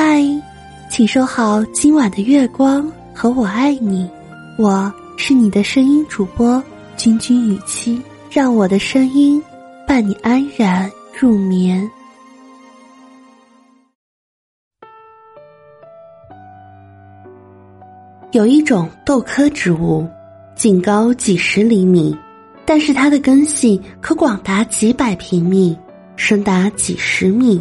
嗨，请收好今晚的月光和我爱你，我是你的声音主播君君雨期，让我的声音伴你安然入眠。有一种豆科植物，仅高几十厘米，但是它的根系可广达几百平米，深达几十米。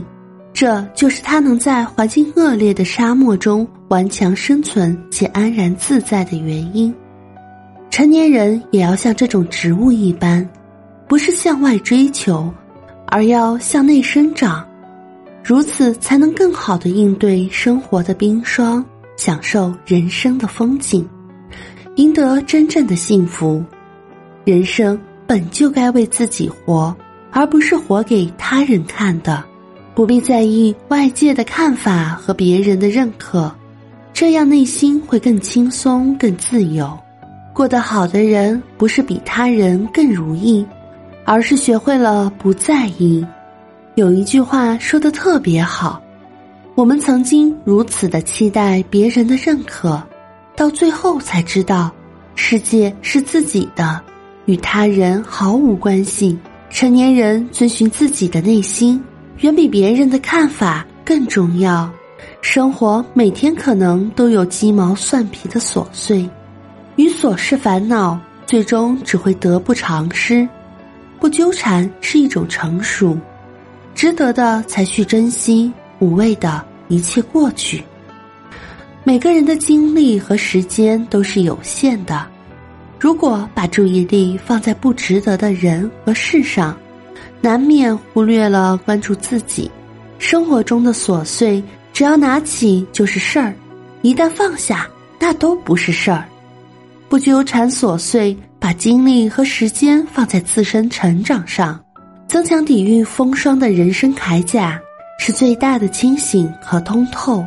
这就是它能在环境恶劣的沙漠中顽强生存且安然自在的原因。成年人也要像这种植物一般，不是向外追求，而要向内生长，如此才能更好的应对生活的冰霜，享受人生的风景，赢得真正的幸福。人生本就该为自己活，而不是活给他人看的。不必在意外界的看法和别人的认可，这样内心会更轻松、更自由。过得好的人，不是比他人更如意，而是学会了不在意。有一句话说的特别好：我们曾经如此的期待别人的认可，到最后才知道，世界是自己的，与他人毫无关系。成年人遵循自己的内心。远比别人的看法更重要。生活每天可能都有鸡毛蒜皮的琐碎，与琐事烦恼，最终只会得不偿失。不纠缠是一种成熟，值得的才去珍惜，无谓的一切过去。每个人的精力和时间都是有限的，如果把注意力放在不值得的人和事上。难免忽略了关注自己，生活中的琐碎，只要拿起就是事儿；一旦放下，那都不是事儿。不纠缠琐碎，把精力和时间放在自身成长上，增强抵御风霜的人生铠甲，是最大的清醒和通透。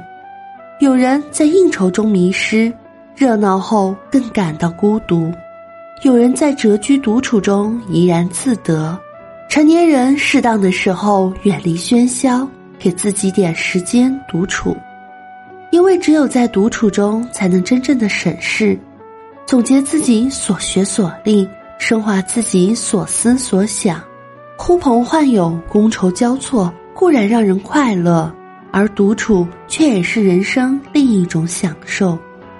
有人在应酬中迷失，热闹后更感到孤独；有人在谪居独处中怡然自得。成年人适当的时候远离喧嚣，给自己点时间独处，因为只有在独处中才能真正的审视、总结自己所学所历，升华自己所思所想。呼朋唤友、觥筹交错固然让人快乐，而独处却也是人生另一种享受。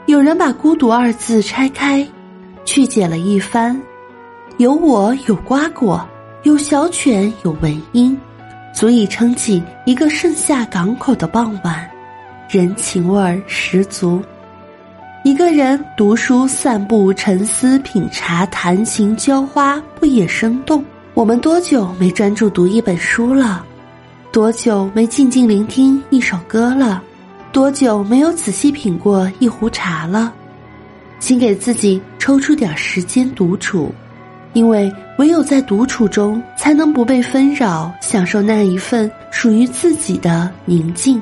有人把“孤独”二字拆开，去解了一番，有我有瓜果。有小犬，有文音，足以撑起一个盛夏港口的傍晚，人情味儿十足。一个人读书、散步、沉思、品茶、谈情、浇花，不也生动？我们多久没专注读一本书了？多久没静静聆听一首歌了？多久没有仔细品过一壶茶了？请给自己抽出点时间独处。因为唯有在独处中，才能不被纷扰，享受那一份属于自己的宁静。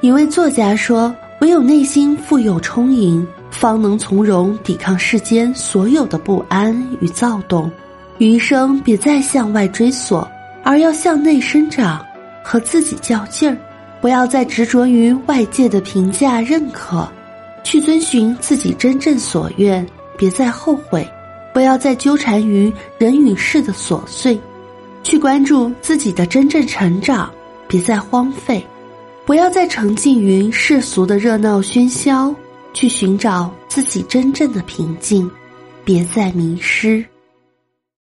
一位作家说：“唯有内心富有充盈，方能从容抵抗世间所有的不安与躁动。余生别再向外追索，而要向内生长，和自己较劲儿。不要再执着于外界的评价认可，去遵循自己真正所愿。别再后悔。”不要再纠缠于人与事的琐碎，去关注自己的真正成长；别再荒废，不要再沉浸于世俗的热闹喧嚣，去寻找自己真正的平静；别再迷失。